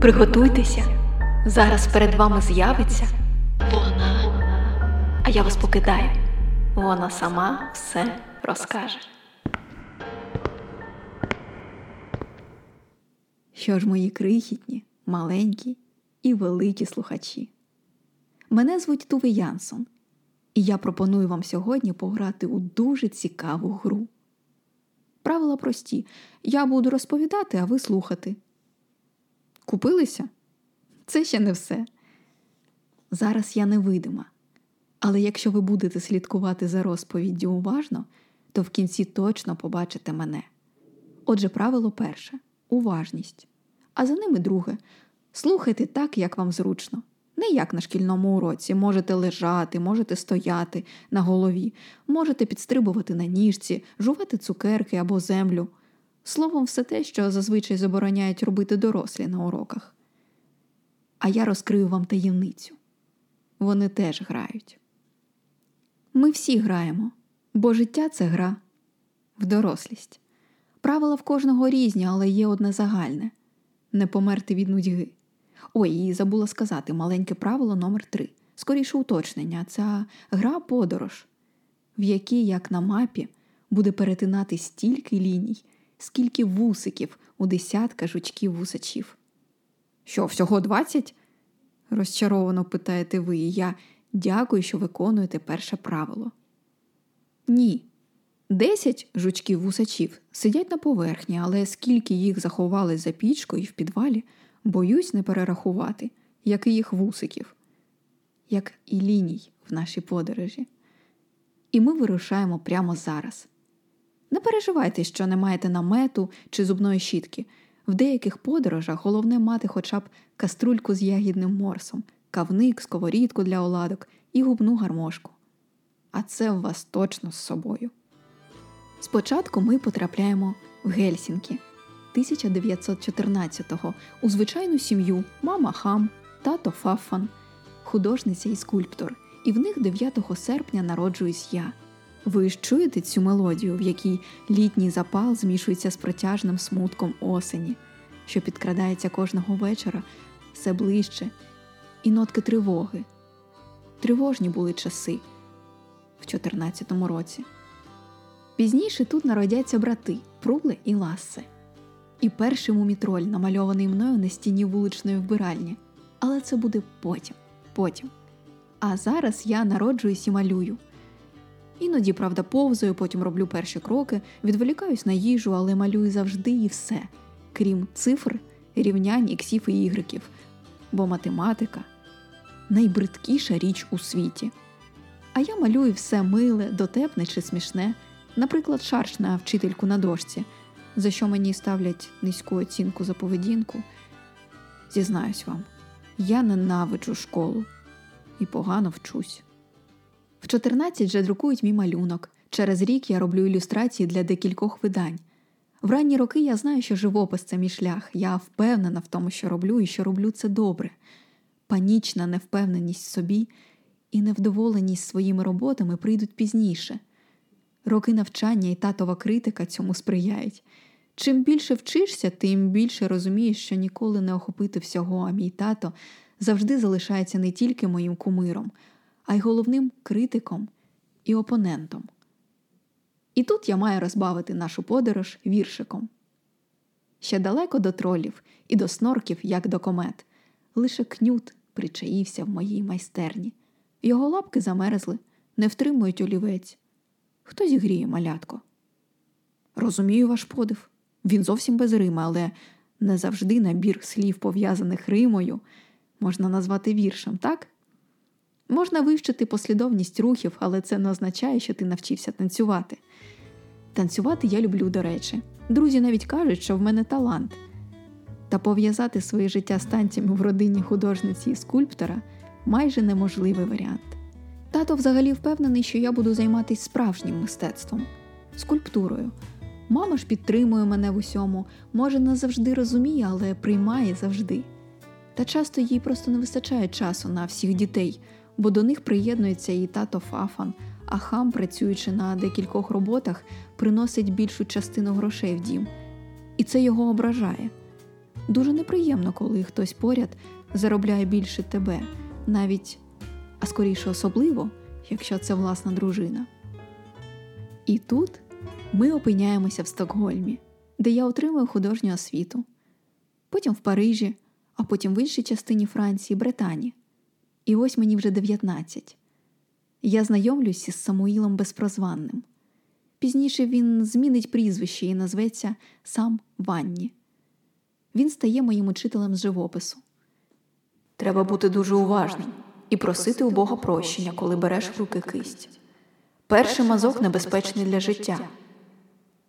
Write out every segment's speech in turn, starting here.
Приготуйтеся, зараз перед вами з'явиться вона. А я вас покидаю. Вона сама все розкаже. Що ж, мої крихітні, маленькі і великі слухачі. Мене звуть Туве Янсон, і я пропоную вам сьогодні пограти у дуже цікаву гру. Правила прості. Я буду розповідати, а ви слухати. Купилися? Це ще не все. Зараз я невидима. Але якщо ви будете слідкувати за розповіддю уважно, то в кінці точно побачите мене. Отже, правило перше уважність. А за ними друге слухайте так, як вам зручно. Не як на шкільному уроці. Можете лежати, можете стояти на голові, можете підстрибувати на ніжці, жувати цукерки або землю. Словом, все те, що зазвичай забороняють робити дорослі на уроках. А я розкрию вам таємницю. Вони теж грають. Ми всі граємо, бо життя це гра в дорослість. Правила в кожного різні, але є одне загальне не померти від нудьги. Ой, і забула сказати маленьке правило номер 3 Скоріше уточнення це гра подорож, в якій, як на мапі, буде перетинати стільки ліній, скільки вусиків у десятка жучків вусачів. Що, всього 20? розчаровано питаєте ви, і я дякую, що виконуєте перше правило. Ні. Десять жучків вусачів сидять на поверхні, але скільки їх заховали за пічкою і в підвалі, боюсь не перерахувати, як і їх вусиків, як і ліній в нашій подорожі. І ми вирушаємо прямо зараз. Не переживайте, що не маєте намету чи зубної щітки. В деяких подорожах головне мати хоча б каструльку з ягідним морсом, кавник, сковорідку для оладок і губну гармошку. А це у вас точно з собою. Спочатку ми потрапляємо в Гельсінкі 1914-го у звичайну сім'ю мама хам, тато Фаффан, художниця і скульптор, і в них 9 серпня народжуюсь я. Ви ж чуєте цю мелодію, в якій літній запал змішується з протяжним смутком осені, що підкрадається кожного вечора все ближче, і нотки тривоги. Тривожні були часи в 14-му році. Пізніше тут народяться брати Пругле і Лассе. І перший мумітроль, намальований мною на стіні вуличної вбиральні. Але це буде потім, потім. А зараз я народжуюсь і малюю. Іноді, правда, повзаю, потім роблю перші кроки, відволікаюсь на їжу, але малюю завжди і все, крім цифр, рівнянь, іксів і ігреків, бо математика найбридкіша річ у світі. А я малюю все миле, дотепне чи смішне, наприклад, шарш на вчительку на дошці, за що мені ставлять низьку оцінку за поведінку. Зізнаюсь вам, я ненавиджу школу і погано вчусь. В 14 вже друкують мій малюнок. Через рік я роблю ілюстрації для декількох видань. В ранні роки я знаю, що живопис це мій шлях. Я впевнена в тому, що роблю, і що роблю це добре. Панічна невпевненість в собі і невдоволеність своїми роботами прийдуть пізніше. Роки навчання і татова критика цьому сприяють. Чим більше вчишся, тим більше розумієш, що ніколи не охопити всього, а мій тато завжди залишається не тільки моїм кумиром, а й головним критиком і опонентом. І тут я маю розбавити нашу подорож віршиком. Ще далеко до тролів і до снорків, як до комет, лише кнют причаївся в моїй майстерні. Його лапки замерзли, не втримують олівець. Хто зігріє малятко? Розумію ваш подив. Він зовсім без Рима, але не завжди набір слів, пов'язаних Римою, можна назвати віршем, так? Можна вивчити послідовність рухів, але це не означає, що ти навчився танцювати. Танцювати я люблю, до речі. Друзі навіть кажуть, що в мене талант. Та пов'язати своє життя з танцями в родині художниці і скульптора майже неможливий варіант. Тато взагалі впевнений, що я буду займатися справжнім мистецтвом, скульптурою. Мама ж підтримує мене в усьому, може, не завжди розуміє, але приймає завжди. Та часто їй просто не вистачає часу на всіх дітей, бо до них приєднується і тато Фафан, а хам, працюючи на декількох роботах, приносить більшу частину грошей в дім. І це його ображає. Дуже неприємно, коли хтось поряд заробляє більше тебе, навіть, а скоріше особливо, якщо це власна дружина. І тут ми опиняємося в Стокгольмі, де я отримую художню освіту, потім в Парижі, а потім в іншій частині Франції, Британії. І ось мені вже 19. Я знайомлюсь із Самуїлом Безпрозванним. Пізніше він змінить прізвище і назветься сам Ванні. Він стає моїм учителем з живопису. Треба бути дуже уважним і просити у Бога прощення, коли береш в руки кисть. Перший мазок небезпечний для життя.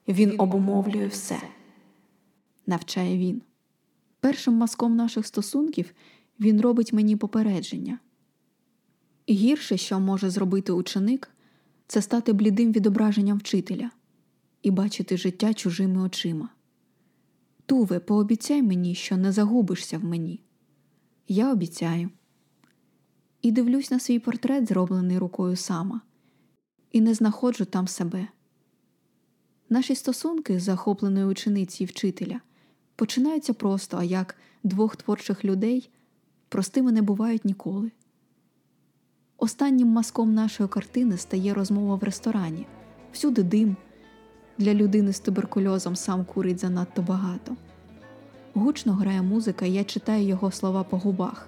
Він обумовлює все, навчає він. Першим мазком наших стосунків він робить мені попередження. Гірше, що може зробити ученик, це стати блідим відображенням вчителя і бачити життя чужими очима. Туве, пообіцяй мені, що не загубишся в мені. Я обіцяю. І дивлюсь на свій портрет, зроблений рукою сама, і не знаходжу там себе. Наші стосунки з захопленою учениці і вчителя починаються просто, як двох творчих людей простими не бувають ніколи. Останнім маском нашої картини стає розмова в ресторані, всюди дим. Для людини з туберкульозом сам курить занадто багато. Гучно грає музика, і я читаю його слова по губах.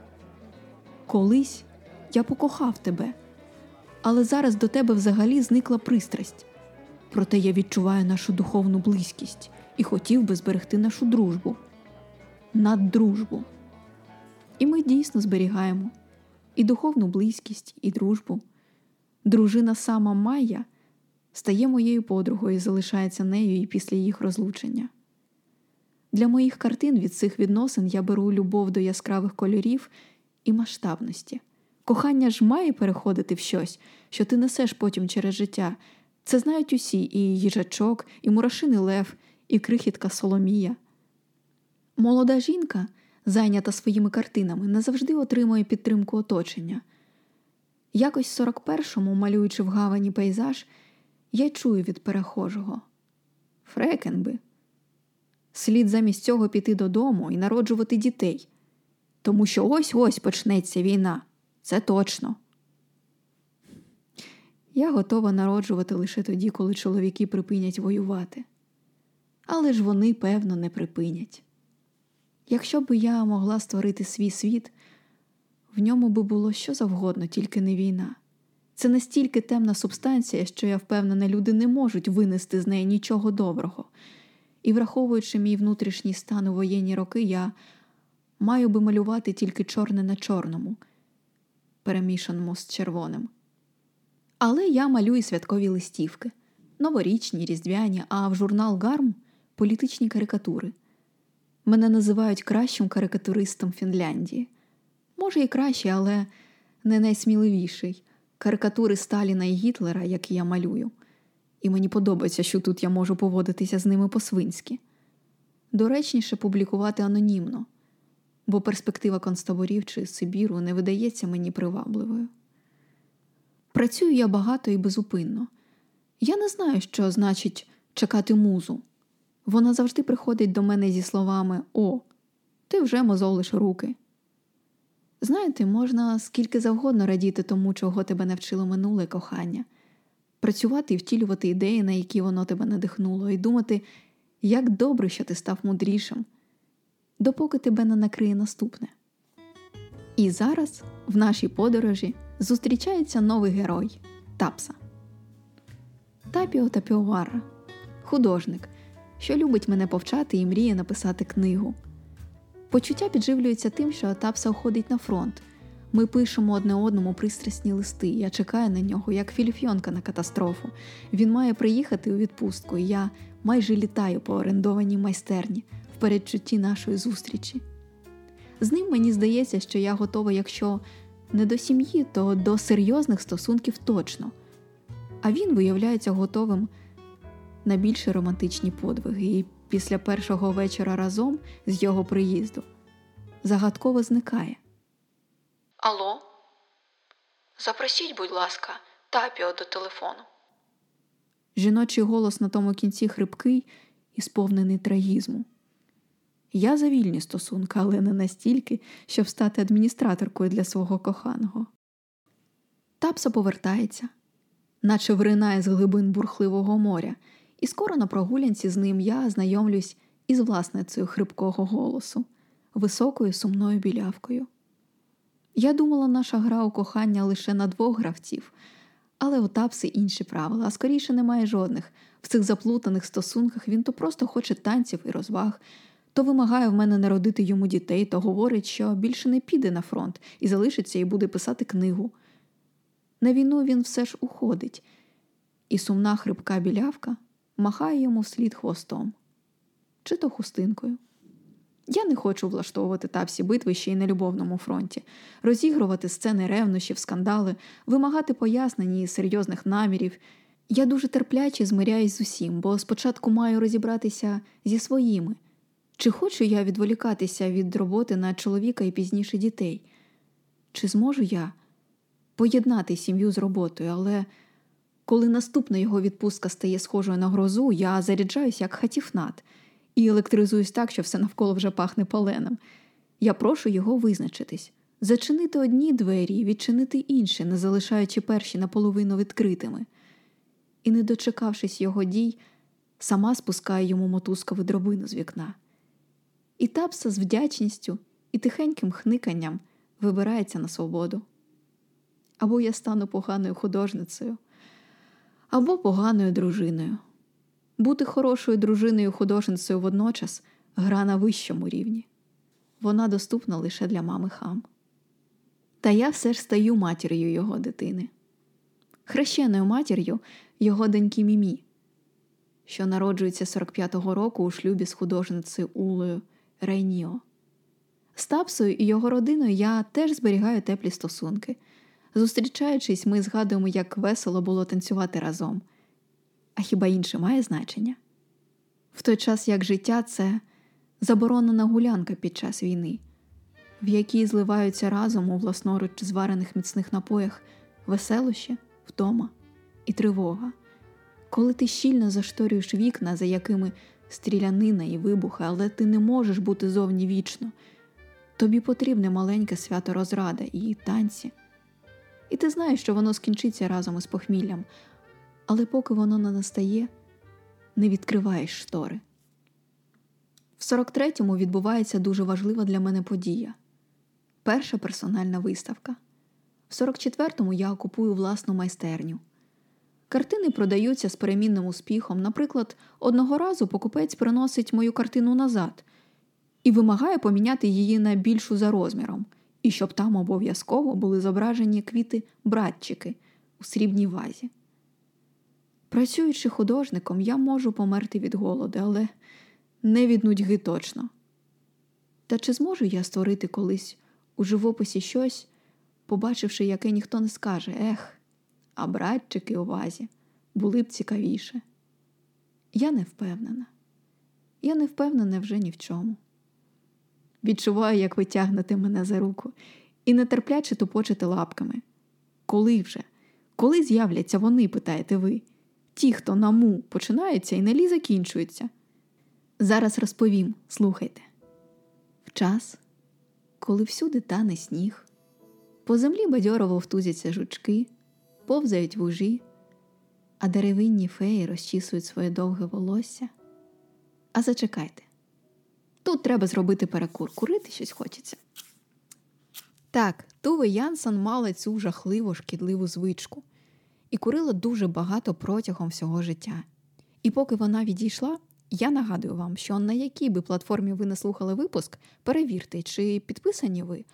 Колись я покохав тебе, але зараз до тебе взагалі зникла пристрасть. Проте я відчуваю нашу духовну близькість і хотів би зберегти нашу дружбу наддружбу. І ми дійсно зберігаємо і духовну близькість, і дружбу. Дружина сама Майя стає моєю подругою і залишається нею і після їх розлучення. Для моїх картин від цих відносин я беру любов до яскравих кольорів і масштабності. Кохання ж має переходити в щось, що ти несеш потім через життя. Це знають усі і їжачок, і мурашиний лев, і крихітка Соломія. Молода жінка, зайнята своїми картинами, не завжди отримує підтримку оточення. Якось 41-му, малюючи в гавані пейзаж, я чую від перехожого Фрекенби. Слід замість цього піти додому і народжувати дітей, тому що ось ось почнеться війна. Це точно. Я готова народжувати лише тоді, коли чоловіки припинять воювати. Але ж вони, певно, не припинять. Якщо б я могла створити свій світ, в ньому би було що завгодно, тільки не війна. Це настільки темна субстанція, що я впевнена, люди не можуть винести з неї нічого доброго. І, враховуючи мій внутрішній стан у воєнні роки, я маю би малювати тільки чорне на чорному, перемішаному з червоним. Але я малюю святкові листівки, новорічні, різдвяні, а в журнал Гарм політичні карикатури. Мене називають кращим карикатуристом Фінляндії. Може, і краще, але не найсміливіший. Карикатури Сталіна і Гітлера, які я малюю. І мені подобається, що тут я можу поводитися з ними по-свинськи. Доречніше публікувати анонімно, бо перспектива концтаборів чи Сибіру не видається мені привабливою. Працюю я багато і безупинно. Я не знаю, що значить чекати музу. Вона завжди приходить до мене зі словами О, ти вже мозолиш руки. Знаєте, можна скільки завгодно радіти тому, чого тебе навчило минуле кохання, працювати і втілювати ідеї, на які воно тебе надихнуло, і думати, як добре, що ти став мудрішим, допоки тебе не накриє наступне. І зараз в нашій подорожі зустрічається новий герой Тапса. Тапіо Тапіовара, художник, що любить мене повчати і мріє написати книгу. Почуття підживлюється тим, що Тапса уходить на фронт. Ми пишемо одне одному пристрасні листи. Я чекаю на нього, як фільфьонка на катастрофу. Він має приїхати у відпустку, і я майже літаю по орендованій майстерні в передчутті нашої зустрічі. З ним мені здається, що я готова, якщо не до сім'ї, то до серйозних стосунків точно. А він виявляється готовим на більше романтичні подвиги, і після першого вечора разом з його приїзду загадково зникає. Алло? Запросіть, будь ласка, тапіо до телефону. Жіночий голос на тому кінці хрипкий і сповнений трагізму. Я за вільні стосунки, але не настільки, щоб стати адміністраторкою для свого коханого. Тапса повертається, наче виринає з глибин бурхливого моря, і скоро на прогулянці з ним я знайомлюсь із власницею хрипкого голосу, високою сумною білявкою. Я думала, наша гра у кохання лише на двох гравців, але у Тапси інші правила, а скоріше немає жодних. В цих заплутаних стосунках він то просто хоче танців і розваг, то вимагає в мене народити йому дітей, то говорить, що більше не піде на фронт і залишиться і буде писати книгу. На війну він все ж уходить, і сумна хрипка білявка махає йому вслід хвостом чи то хустинкою. Я не хочу влаштовувати тапсі битви ще й на любовному фронті, розігрувати сцени ревнощів, скандали, вимагати пояснень і серйозних намірів. Я дуже терпляче змиряюсь з усім, бо спочатку маю розібратися зі своїми. Чи хочу я відволікатися від роботи на чоловіка і пізніше дітей? Чи зможу я поєднати сім'ю з роботою, але коли наступна його відпустка стає схожою на грозу, я заряджаюся як хатіфнат і електризуюсь так, що все навколо вже пахне поленом. Я прошу його визначитись, зачинити одні двері і відчинити інші, не залишаючи перші наполовину відкритими. І, не дочекавшись його дій, сама спускає йому мотузкову дробину з вікна. І тапса з вдячністю і тихеньким хниканням вибирається на свободу. Або я стану поганою художницею, або поганою дружиною. Бути хорошою дружиною художницею водночас гра на вищому рівні. Вона доступна лише для мами хам. Та я все ж стаю матір'ю його дитини, хрещеною матір'ю його доньки Мімі, що народжується 45-го року у шлюбі з художницею Улою Рейніо. З Тапсою і його родиною я теж зберігаю теплі стосунки. Зустрічаючись, ми згадуємо, як весело було танцювати разом. А хіба інше має значення? В той час як життя це заборонена гулянка під час війни, в якій зливаються разом у власноруч зварених міцних напоях веселощі, втома і тривога, коли ти щільно зашторюєш вікна, за якими стрілянина і вибухи, але ти не можеш бути зовні вічно. Тобі потрібне маленьке свято розрада і танці. І ти знаєш, що воно скінчиться разом із похміллям, але поки воно не настає, не відкриваєш штори. В 43-му відбувається дуже важлива для мене подія перша персональна виставка. В 44-му я окупую власну майстерню. Картини продаються з перемінним успіхом. Наприклад, одного разу покупець приносить мою картину назад і вимагає поміняти її на більшу за розміром, і щоб там обов'язково були зображені квіти братчики у срібній вазі. Працюючи художником, я можу померти від голоду, але не від нудьги точно. Та чи зможу я створити колись у живописі щось, побачивши, яке ніхто не скаже ех, а братчики у вазі були б цікавіше? Я не впевнена. Я не впевнена вже ні в чому. Відчуваю, як ви тягнете мене за руку, і нетерпляче тупочете лапками. Коли вже? Коли з'являться вони, питаєте ви? Ті, хто на му починаються і на лі закінчуються. Зараз розповім, слухайте. В час, коли всюди тане сніг, по землі бадьорово втузяться жучки, повзають вужі, а деревинні феї розчісують своє довге волосся. А зачекайте, тут треба зробити перекур, курити щось хочеться. Так, Туве Янсон мала цю жахливу шкідливу звичку і курила дуже багато протягом всього життя. І поки вона відійшла, я нагадую вам, що на якій би платформі ви не слухали випуск, перевірте, чи підписані ви.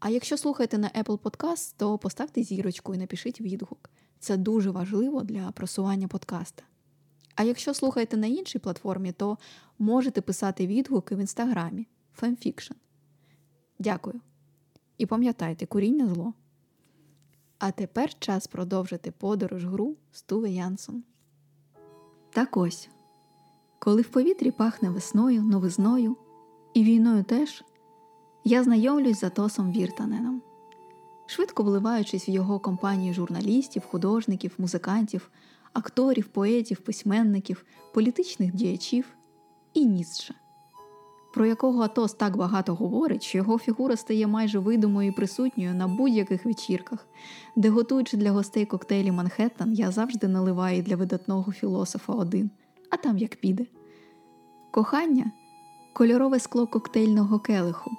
А якщо слухаєте на Apple Podcast, то поставте зірочку і напишіть відгук. Це дуже важливо для просування подкаста. А якщо слухаєте на іншій платформі, то можете писати відгуки в інстаграмі Fanfiction. Дякую. І пам'ятайте, куріння зло. А тепер час продовжити подорож гру Стуве Янсон. Так ось, коли в повітрі пахне весною, новизною і війною теж, я знайомлюсь з Атосом Віртаненом, швидко вливаючись в його компанію журналістів, художників, музикантів, акторів, поетів, письменників, політичних діячів і Ніцше. про якого Атос так багато говорить, що його фігура стає майже видимою і присутньою на будь-яких вечірках, де, готуючи для гостей коктейлі Манхеттен, я завжди наливаю для видатного філософа один, а там як піде. Кохання кольорове скло коктейльного келиху,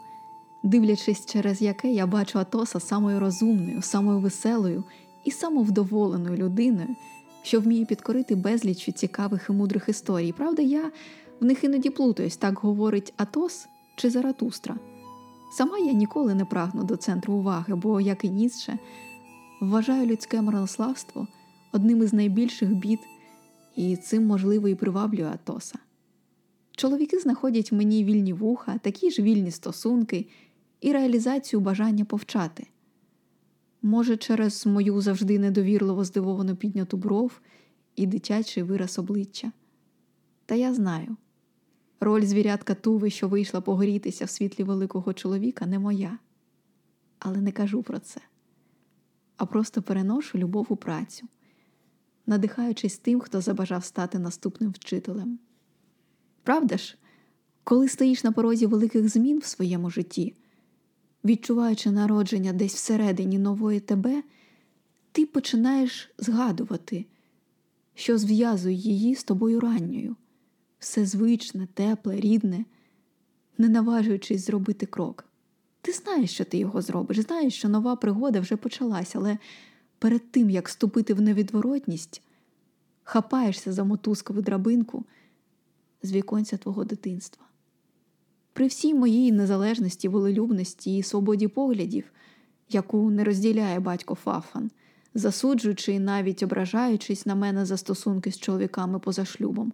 дивлячись, через яке я бачу Атоса самою розумною, самою веселою і самовдоволеною людиною, що вміє підкорити безліч цікавих і мудрих історій. Правда, я в них іноді плутаюсь, так говорить Атос чи Заратустра. Сама я ніколи не прагну до центру уваги, бо, як і Ніцше, вважаю людське марнославство одним із найбільших бід, і цим, можливо, і приваблює Атоса. Чоловіки знаходять мені вільні вуха, такі ж вільні стосунки і реалізацію бажання повчати. Може, через мою завжди недовірливо здивовану підняту бров і дитячий вираз обличчя. Та я знаю, роль звірятка Туви, що вийшла погорітися в світлі великого чоловіка, не моя. Але не кажу про це, а просто переношу любов у працю, надихаючись тим, хто забажав стати наступним вчителем. Правда ж, коли стоїш на порозі великих змін в своєму житті, відчуваючи народження десь всередині нової тебе, ти починаєш згадувати, що зв'язує її з тобою ранньою, все звичне, тепле, рідне, не наважуючись зробити крок. Ти знаєш, що ти його зробиш, знаєш, що нова пригода вже почалась, але перед тим, як ступити в невідворотність, хапаєшся за мотузкову драбинку з віконця твого дитинства. При всій моїй незалежності, волелюбності і свободі поглядів, яку не розділяє батько Фафан, засуджуючи і навіть ображаючись на мене за стосунки з чоловіками поза шлюбом,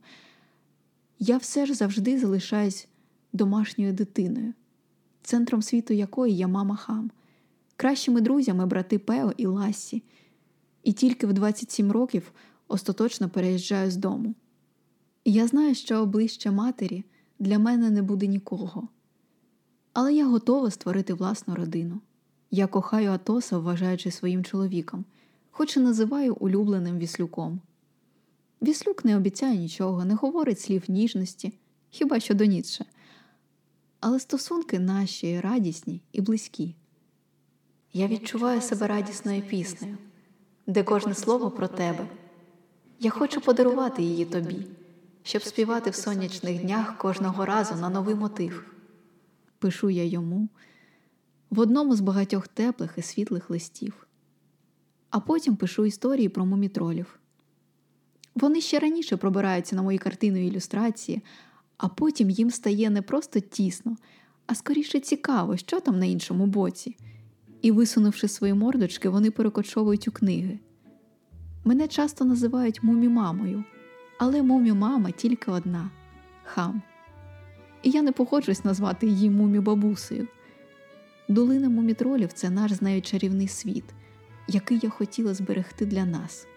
я все ж завжди залишаюсь домашньою дитиною, центром світу якої є мама хам, кращими друзями брати Пео і Лассі, і тільки в 27 років остаточно переїжджаю з дому. Я знаю, що ближче матері для мене не буде нікого. Але я готова створити власну родину. Я кохаю Атоса, вважаючи своїм чоловіком, хоч і називаю улюбленим віслюком. Віслюк не обіцяє нічого, не говорить слів ніжності, хіба що до Ніцше. Але стосунки наші радісні і близькі. Я відчуваю себе радісною піснею, де кожне слово про тебе. Я хочу подарувати її тобі щоб співати в сонячних днях кожного разу на новий мотив. Пишу я йому в одному з багатьох теплих і світлих листів, а потім пишу історії про мумітролів. Вони ще раніше пробираються на мої картини і ілюстрації, а потім їм стає не просто тісно, а скоріше цікаво, що там на іншому боці. І, висунувши свої мордочки, вони перекочовують у книги. Мене часто називають мумі-мамою – але мумі мама тільки одна хам. І я не погоджусь назвати її мумі бабусею. Долина мумітролів це наш з нею чарівний світ, який я хотіла зберегти для нас.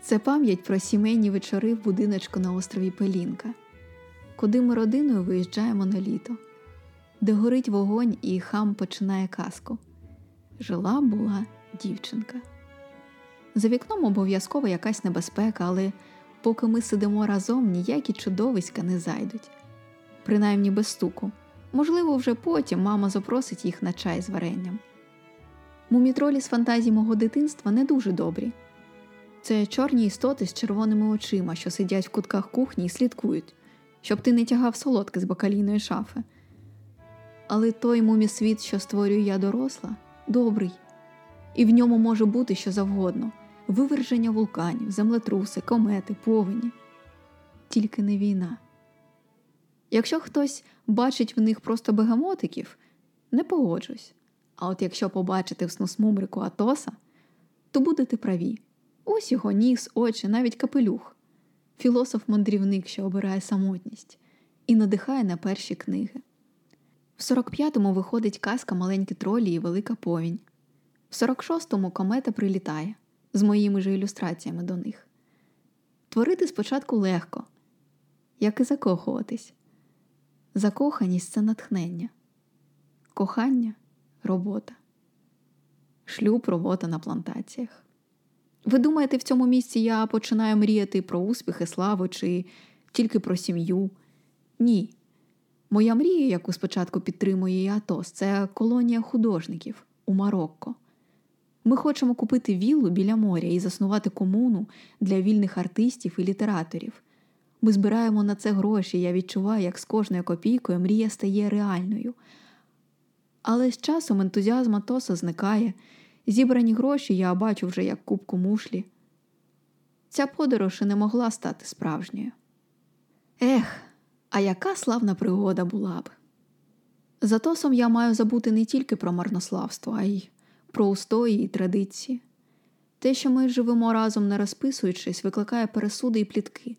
Це пам'ять про сімейні вечори в будиночку на острові Пелінка, куди ми родиною виїжджаємо на літо, де горить вогонь і хам починає казку. Жила була дівчинка. За вікном обов'язково якась небезпека, але поки ми сидимо разом, ніякі чудовиська не зайдуть, принаймні без стуку. Можливо, вже потім мама запросить їх на чай з варенням. Мумітролі з фантазій мого дитинства не дуже добрі. Це чорні істоти з червоними очима, що сидять в кутках кухні і слідкують, щоб ти не тягав солодке з бакалійної шафи. Але той мумісвіт, що створюю я доросла, добрий, і в ньому може бути що завгодно виверження вулканів, землетруси, комети, повені. Тільки не війна. Якщо хтось бачить в них просто бегамотиків, не погоджусь. А от якщо побачите в снусмумрику Атоса, то будете праві. Ось його ніс, очі, навіть капелюх, філософ-мандрівник, що обирає самотність, і надихає на перші книги. В 45-му виходить казка Маленькі тролі і Велика повінь. В 46-му комета прилітає з моїми ж ілюстраціями до них. Творити спочатку легко, як і закохуватись. Закоханість це натхнення, кохання робота, шлюб робота на плантаціях. Ви думаєте, в цьому місці я починаю мріяти про успіхи, славу чи тільки про сім'ю? Ні. Моя мрія, яку спочатку підтримує Атос, це колонія художників у Марокко. Ми хочемо купити віллу біля моря і заснувати комуну для вільних артистів і літераторів. Ми збираємо на це гроші, я відчуваю, як з кожною копійкою мрія стає реальною. Але з часом ентузіазм Атоса зникає, зібрані гроші я бачу вже як кубку мушлі. Ця подорож і не могла стати справжньою. Ех, а яка славна пригода була б! За Тосом я маю забути не тільки про марнославство, а й про устої і традиції. Те, що ми живемо разом не розписуючись, викликає пересуди і плітки.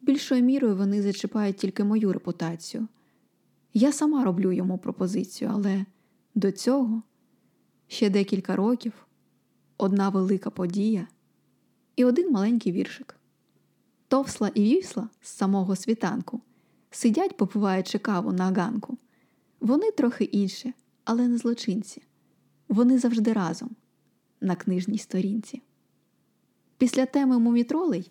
Більшою мірою вони зачіпають тільки мою репутацію. Я сама роблю йому пропозицію, але до цього ще декілька років, одна велика подія і один маленький віршик. Товсла і вівсла з самого світанку сидять, попиваючи каву на ганку. Вони трохи інші, але не злочинці. Вони завжди разом на книжній сторінці. Після теми мумітролей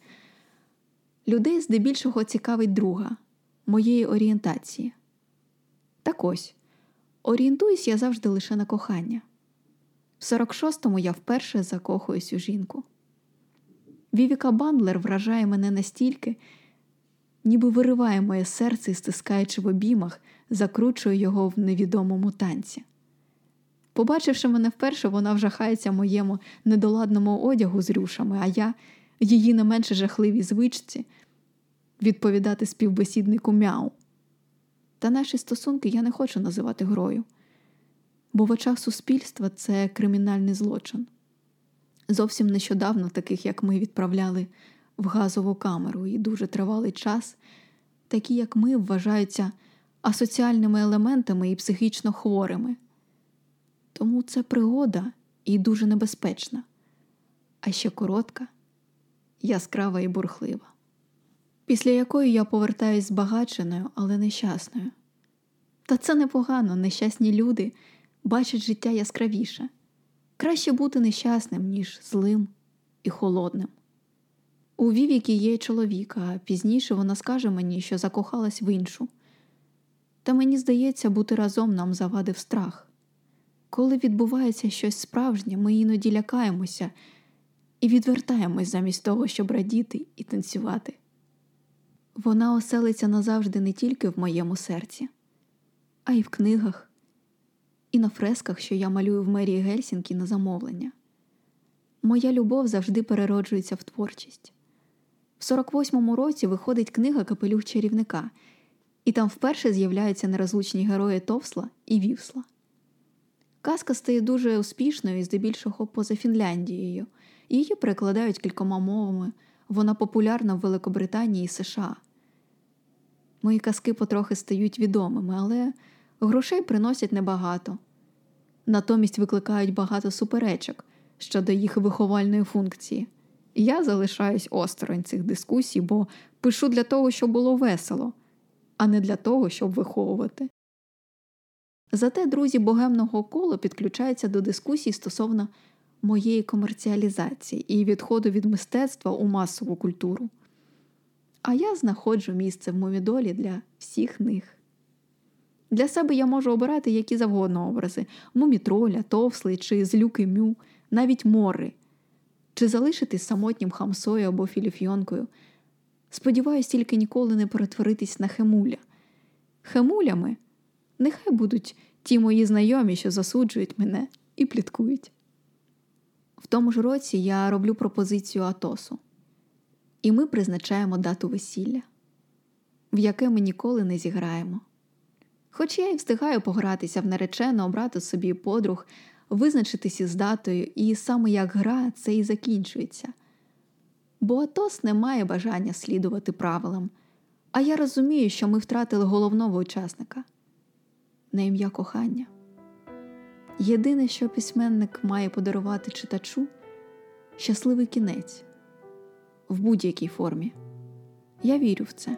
людей здебільшого цікавить друга моєї орієнтації. Так ось орієнтуюсь я завжди лише на кохання. В 46-му я вперше закохуюсь у жінку. Вівіка Бандлер вражає мене настільки, ніби вириває моє серце і стискаючи в обіймах, закручує його в невідомому танці. Побачивши мене вперше, вона вжахається моєму недоладному одягу з рюшами, а я її не менше жахливій звичці відповідати співбесіднику мяу. Та наші стосунки я не хочу називати грою, бо в очах суспільства це кримінальний злочин. Зовсім нещодавно, таких як ми, відправляли в газову камеру і дуже тривалий час, такі, як ми, вважаються асоціальними елементами і психічно хворими. Тому це пригода і дуже небезпечна, а ще коротка, яскрава і бурхлива, після якої я повертаюсь збагаченою, але нещасною. Та це непогано, нещасні люди бачать життя яскравіше. Краще бути нещасним, ніж злим і холодним. У Вівіки є чоловік, а пізніше вона скаже мені, що закохалась в іншу. Та мені здається, бути разом нам завадив страх. Коли відбувається щось справжнє, ми іноді лякаємося і відвертаємось замість того, щоб радіти і танцювати. Вона оселиться назавжди не тільки в моєму серці, а й в книгах, і на фресках, що я малюю в мерії Гельсінкі на замовлення. Моя любов завжди перероджується в творчість. В 48-му році виходить книга Капелюх чарівника, і там вперше з'являються нерозлучні герої Товсла і Вівсла. Казка стає дуже успішною і здебільшого поза Фінляндією. Її перекладають кількома мовами, вона популярна в Великобританії і США. Мої казки потрохи стають відомими, але грошей приносять небагато. Натомість викликають багато суперечок щодо їх виховальної функції. Я залишаюсь осторонь цих дискусій, бо пишу для того, щоб було весело, а не для того, щоб виховувати. Зате друзі богемного колу підключаються до дискусій стосовно моєї комерціалізації і відходу від мистецтва у масову культуру. А я знаходжу місце в мовідолі для всіх них. Для себе я можу обирати які завгодно образи мумітроля, товсли чи злюки мю, навіть мори, чи залишитись самотнім хамсою або філіфйонкою. Сподіваюсь, тільки ніколи не перетворитись на хемуля. Хемулями нехай будуть ті мої знайомі, що засуджують мене і пліткують. В тому ж році я роблю пропозицію Атосу, і ми призначаємо дату весілля, в яке ми ніколи не зіграємо. Хоч я й встигаю погратися в наречено, обрати собі подруг, визначитися з датою, і саме як гра це і закінчується. Бо Атос не має бажання слідувати правилам, а я розумію, що ми втратили головного учасника на ім'я кохання. Єдине, що письменник має подарувати читачу щасливий кінець в будь-якій формі. Я вірю в це.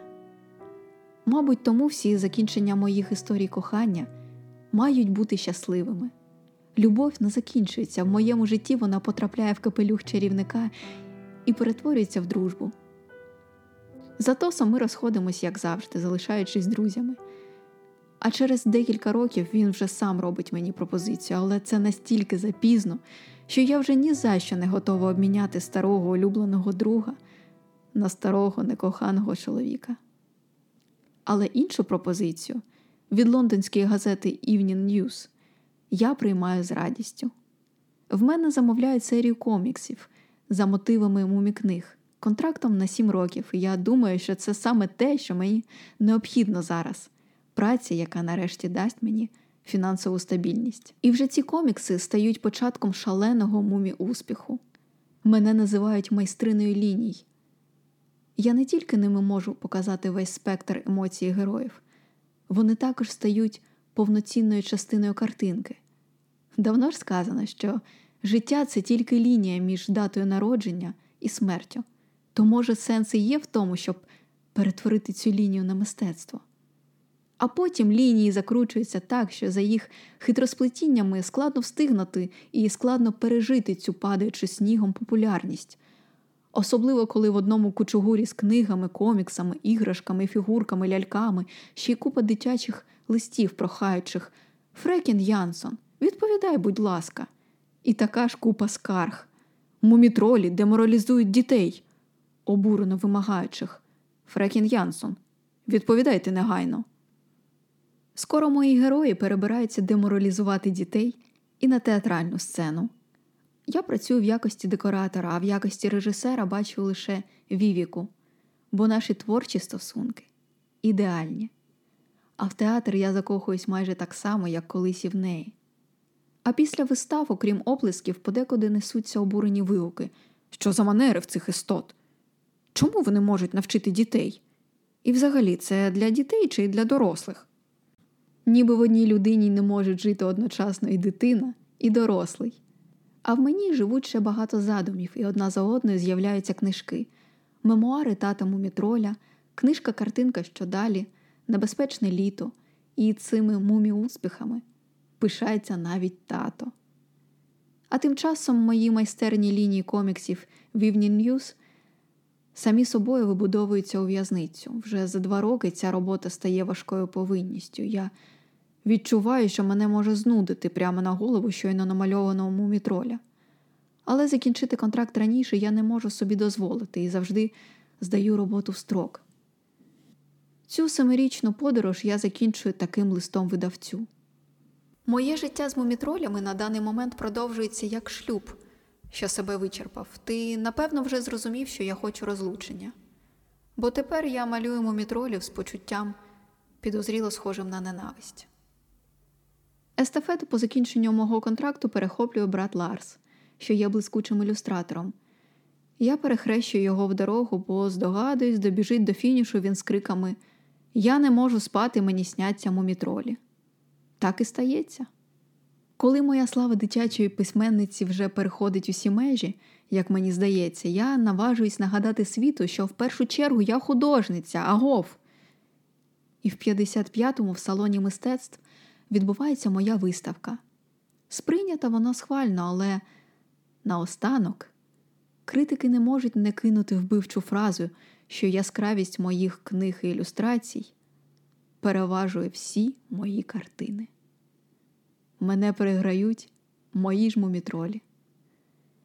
Мабуть, тому всі закінчення моїх історій кохання мають бути щасливими. Любов не закінчується, в моєму житті вона потрапляє в капелюх чарівника і перетворюється в дружбу. За Тосом ми розходимось, як завжди, залишаючись друзями. А через декілька років він вже сам робить мені пропозицію, але це настільки запізно, що я вже ні за що не готова обміняти старого улюбленого друга на старого некоханого чоловіка. Але іншу пропозицію від лондонської газети Evening News я приймаю з радістю. В мене замовляють серію коміксів за мотивами мумікниг, контрактом на сім років, і я думаю, що це саме те, що мені необхідно зараз праця, яка нарешті дасть мені фінансову стабільність. І вже ці комікси стають початком шаленого мумі успіху. Мене називають майстриною ліній. Я не тільки ними можу показати весь спектр емоцій героїв, вони також стають повноцінною частиною картинки. Давно ж сказано, що життя це тільки лінія між датою народження і смертю, то може сенс і є в тому, щоб перетворити цю лінію на мистецтво. А потім лінії закручуються так, що за їх хитросплетіннями складно встигнути і складно пережити цю падаючу снігом популярність. Особливо коли в одному кучугурі з книгами, коміксами, іграшками, фігурками, ляльками, ще й купа дитячих листів прохаючих. Фрекін Янсон, відповідай, будь ласка, і така ж купа скарг. Мумітролі деморалізують дітей, обурено вимагаючих. Фрекін Янсон, відповідайте негайно. Скоро мої герої перебираються деморалізувати дітей і на театральну сцену. Я працюю в якості декоратора, а в якості режисера бачу лише Вівіку, бо наші творчі стосунки ідеальні. А в театр я закохуюсь майже так само, як колись і в неї. А після вистав, окрім оплесків, подекуди несуться обурені вигуки. Що за манери в цих істот? Чому вони можуть навчити дітей? І взагалі це для дітей чи для дорослих? Ніби в одній людині не можуть жити одночасно і дитина, і дорослий. А в мені живуть ще багато задумів, і одна за одною з'являються книжки: мемуари тата Мумітроля, книжка-картинка що далі, Небезпечне літо, і цими мумі-успіхами пишається навіть тато. А тим часом мої майстерні лінії коміксів в Evening News самі собою вибудовуються у в'язницю. Вже за два роки ця робота стає важкою повинністю. Я відчуваю, що мене може знудити прямо на голову щойно намальованого мумітроля. Але закінчити контракт раніше я не можу собі дозволити і завжди здаю роботу в строк. Цю семирічну подорож я закінчую таким листом видавцю. Моє життя з мумітролями на даний момент продовжується як шлюб, що себе вичерпав. Ти напевно вже зрозумів, що я хочу розлучення. Бо тепер я малюю мумітролів з почуттям підозріло схожим на ненависть. Естафету по закінченню мого контракту перехоплює брат Ларс, що є блискучим ілюстратором. Я перехрещую його в дорогу, бо здогадуюсь, добіжить до фінішу він з криками Я не можу спати, мені сняться мумітролі. Так і стається. Коли моя слава дитячої письменниці вже переходить усі межі, як мені здається, я наважуюсь нагадати світу, що в першу чергу я художниця, агов. І в 55-му в салоні мистецтв відбувається моя виставка. Сприйнята вона схвально, але наостанок критики не можуть не кинути вбивчу фразу, що яскравість моїх книг і ілюстрацій переважує всі мої картини. Мене переграють мої ж мумітролі.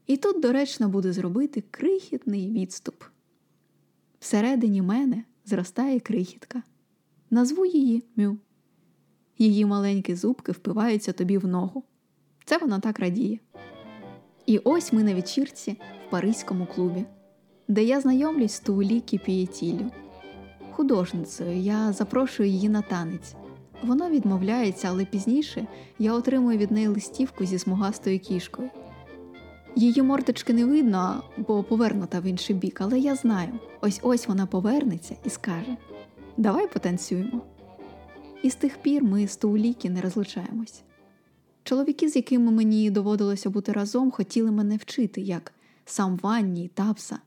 І тут доречно буде зробити крихітний відступ. Всередині мене зростає крихітка. Назву її Мю. Її маленькі зубки впиваються тобі в ногу. Це вона так радіє. І ось ми на вечірці в Паризькому клубі, де я знайомлюсь з Туулікі Пієтілю. Художницею я запрошую її на танець. Вона відмовляється, але пізніше я отримую від неї листівку зі смугастою кішкою. Її мордочки не видно, бо повернута в інший бік, але я знаю, ось ось вона повернеться і скаже: Давай потанцюємо. І з тих пір ми з Туулікі не розлучаємось. Чоловіки, з якими мені доводилося бути разом, хотіли мене вчити, як сам Ванні і Тапса.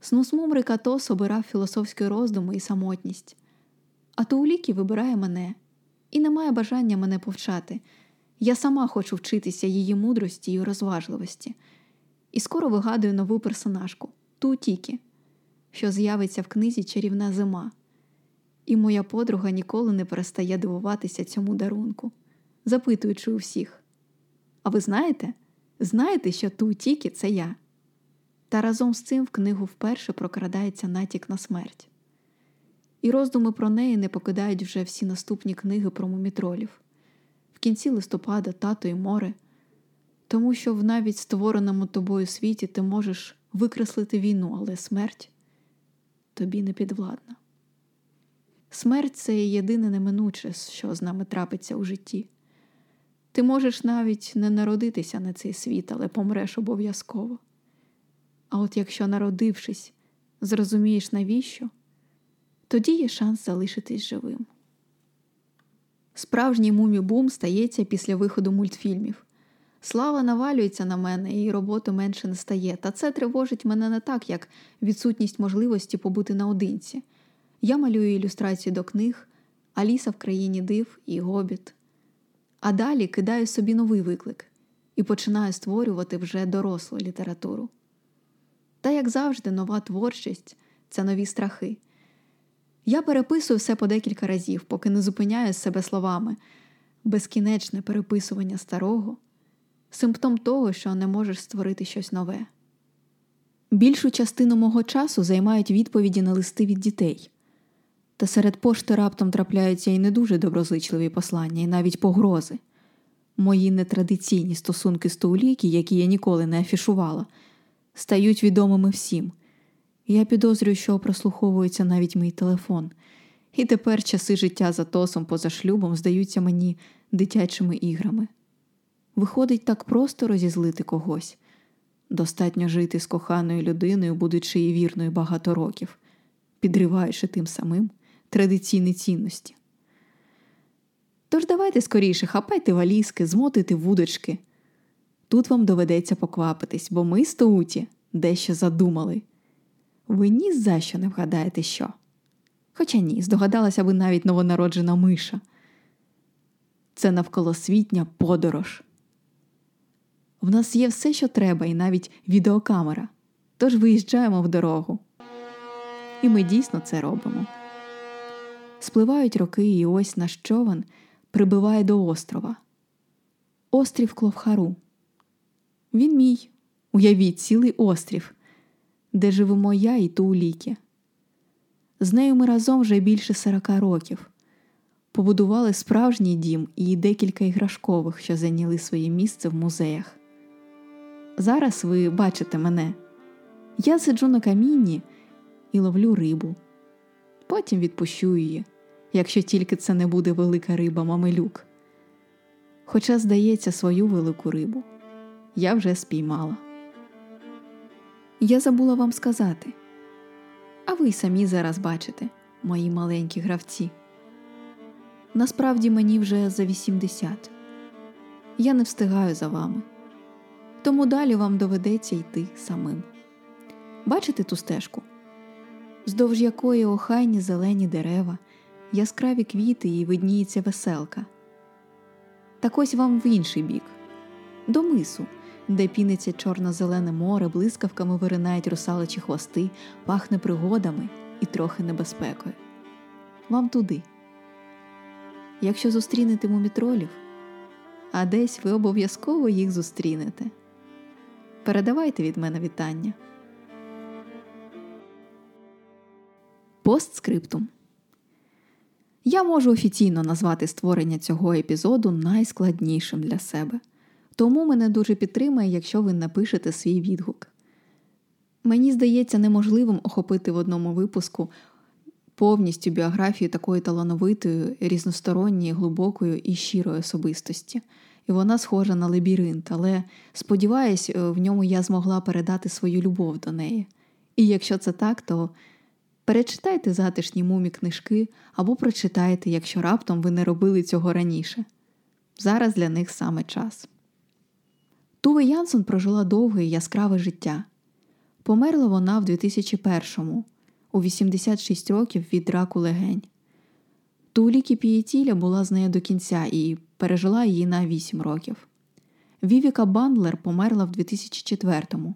Снусмум Рикатос обирав філософські роздуми і самотність, а Туулікі вибирає мене і не має бажання мене повчати. Я сама хочу вчитися її мудрості і розважливості, і скоро вигадую нову персонажку Туутікі, що з'явиться в книзі Чарівна зима. І моя подруга ніколи не перестає дивуватися цьому дарунку, запитуючи у всіх: А ви знаєте? Знаєте, що ту тікі це я? Та разом з цим в книгу вперше прокрадається натяк на смерть. І роздуми про неї не покидають вже всі наступні книги про мумітролів. В кінці листопада тато і море, тому що в навіть створеному тобою світі ти можеш викреслити війну, але смерть тобі не підвладна. Смерть це єдине неминуче, що з нами трапиться у житті. Ти можеш навіть не народитися на цей світ, але помреш обов'язково. А от якщо, народившись, зрозумієш навіщо, тоді є шанс залишитись живим. Справжній мумі-бум стається після виходу мультфільмів. Слава навалюється на мене, і роботи менше не стає, та це тривожить мене не так, як відсутність можливості побути наодинці. Я малюю ілюстрації до книг, Аліса в країні див і Гобіт. А далі кидаю собі новий виклик і починаю створювати вже дорослу літературу. Та, як завжди, нова творчість це нові страхи. Я переписую все по декілька разів, поки не зупиняю себе словами безкінечне переписування старого, симптом того, що не можеш створити щось нове. Більшу частину мого часу займають відповіді на листи від дітей. Та серед пошти раптом трапляються і не дуже доброзичливі послання, і навіть погрози. Мої нетрадиційні стосунки з Тоуліки, які я ніколи не афішувала, стають відомими всім. Я підозрюю, що прослуховується навіть мій телефон, і тепер часи життя за тосом поза шлюбом здаються мені дитячими іграми. Виходить, так просто розізлити когось. Достатньо жити з коханою людиною, будучи її вірною багато років, підриваючи тим самим традиційні цінності. Тож давайте скоріше хапайте валізки, змотуйте вудочки. Тут вам доведеться поквапитись, бо ми з Тоуті дещо задумали. Ви ні за що не вгадаєте що. Хоча ні, здогадалася би навіть новонароджена миша. Це навколосвітня подорож. В нас є все, що треба, і навіть відеокамера. Тож виїжджаємо в дорогу. І ми дійсно це робимо. Спливають роки, і ось наш човен прибиває до острова. Острів Кловхару. Він мій. Уявіть, цілий острів, де живемо я і Тууліки. З нею ми разом вже більше сорока років. Побудували справжній дім і декілька іграшкових, що зайняли своє місце в музеях. Зараз ви бачите мене. Я сиджу на камінні і ловлю рибу. Потім відпущу її, якщо тільки це не буде велика риба мамилюк. Хоча, здається, свою велику рибу я вже спіймала. Я забула вам сказати, а ви й самі зараз бачите, мої маленькі гравці. Насправді мені вже за 80. Я не встигаю за вами, тому далі вам доведеться йти самим. Бачите ту стежку? Здовж якої охайні зелені дерева, яскраві квіти і видніється веселка. Так ось вам в інший бік, до мису, де піниться чорно-зелене море, блискавками виринають русаличі хвости, пахне пригодами і трохи небезпекою. Вам туди. Якщо зустрінете мумітролів, а десь ви обов'язково їх зустрінете. Передавайте від мене вітання. Постскриптум. Я можу офіційно назвати створення цього епізоду найскладнішим для себе. Тому мене дуже підтримає, якщо ви напишете свій відгук. Мені здається неможливим охопити в одному випуску повністю біографію такої талановитої, різносторонньої, глибокої і щирої особистості. І вона схожа на лабіринт, але сподіваюсь, в ньому я змогла передати свою любов до неї. І якщо це так, то перечитайте затишні мумі книжки або прочитайте, якщо раптом ви не робили цього раніше. Зараз для них саме час. Туве Янсон прожила довге і яскраве життя. Померла вона в 2001-му, у 86 років від раку легень. Тулікі Пієтіля була з нею до кінця і пережила її на 8 років. Вівіка Бандлер померла в 2004-му.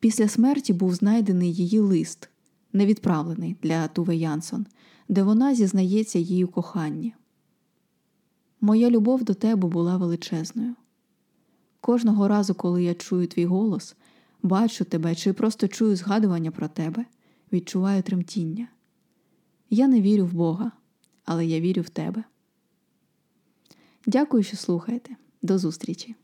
Після смерті був знайдений її лист, невідправлений для Туве Янсон, де вона зізнається у коханні. Моя любов до тебе була величезною. Кожного разу, коли я чую твій голос, бачу тебе чи просто чую згадування про тебе, відчуваю тремтіння. Я не вірю в Бога, але я вірю в тебе. Дякую, що слухаєте. До зустрічі!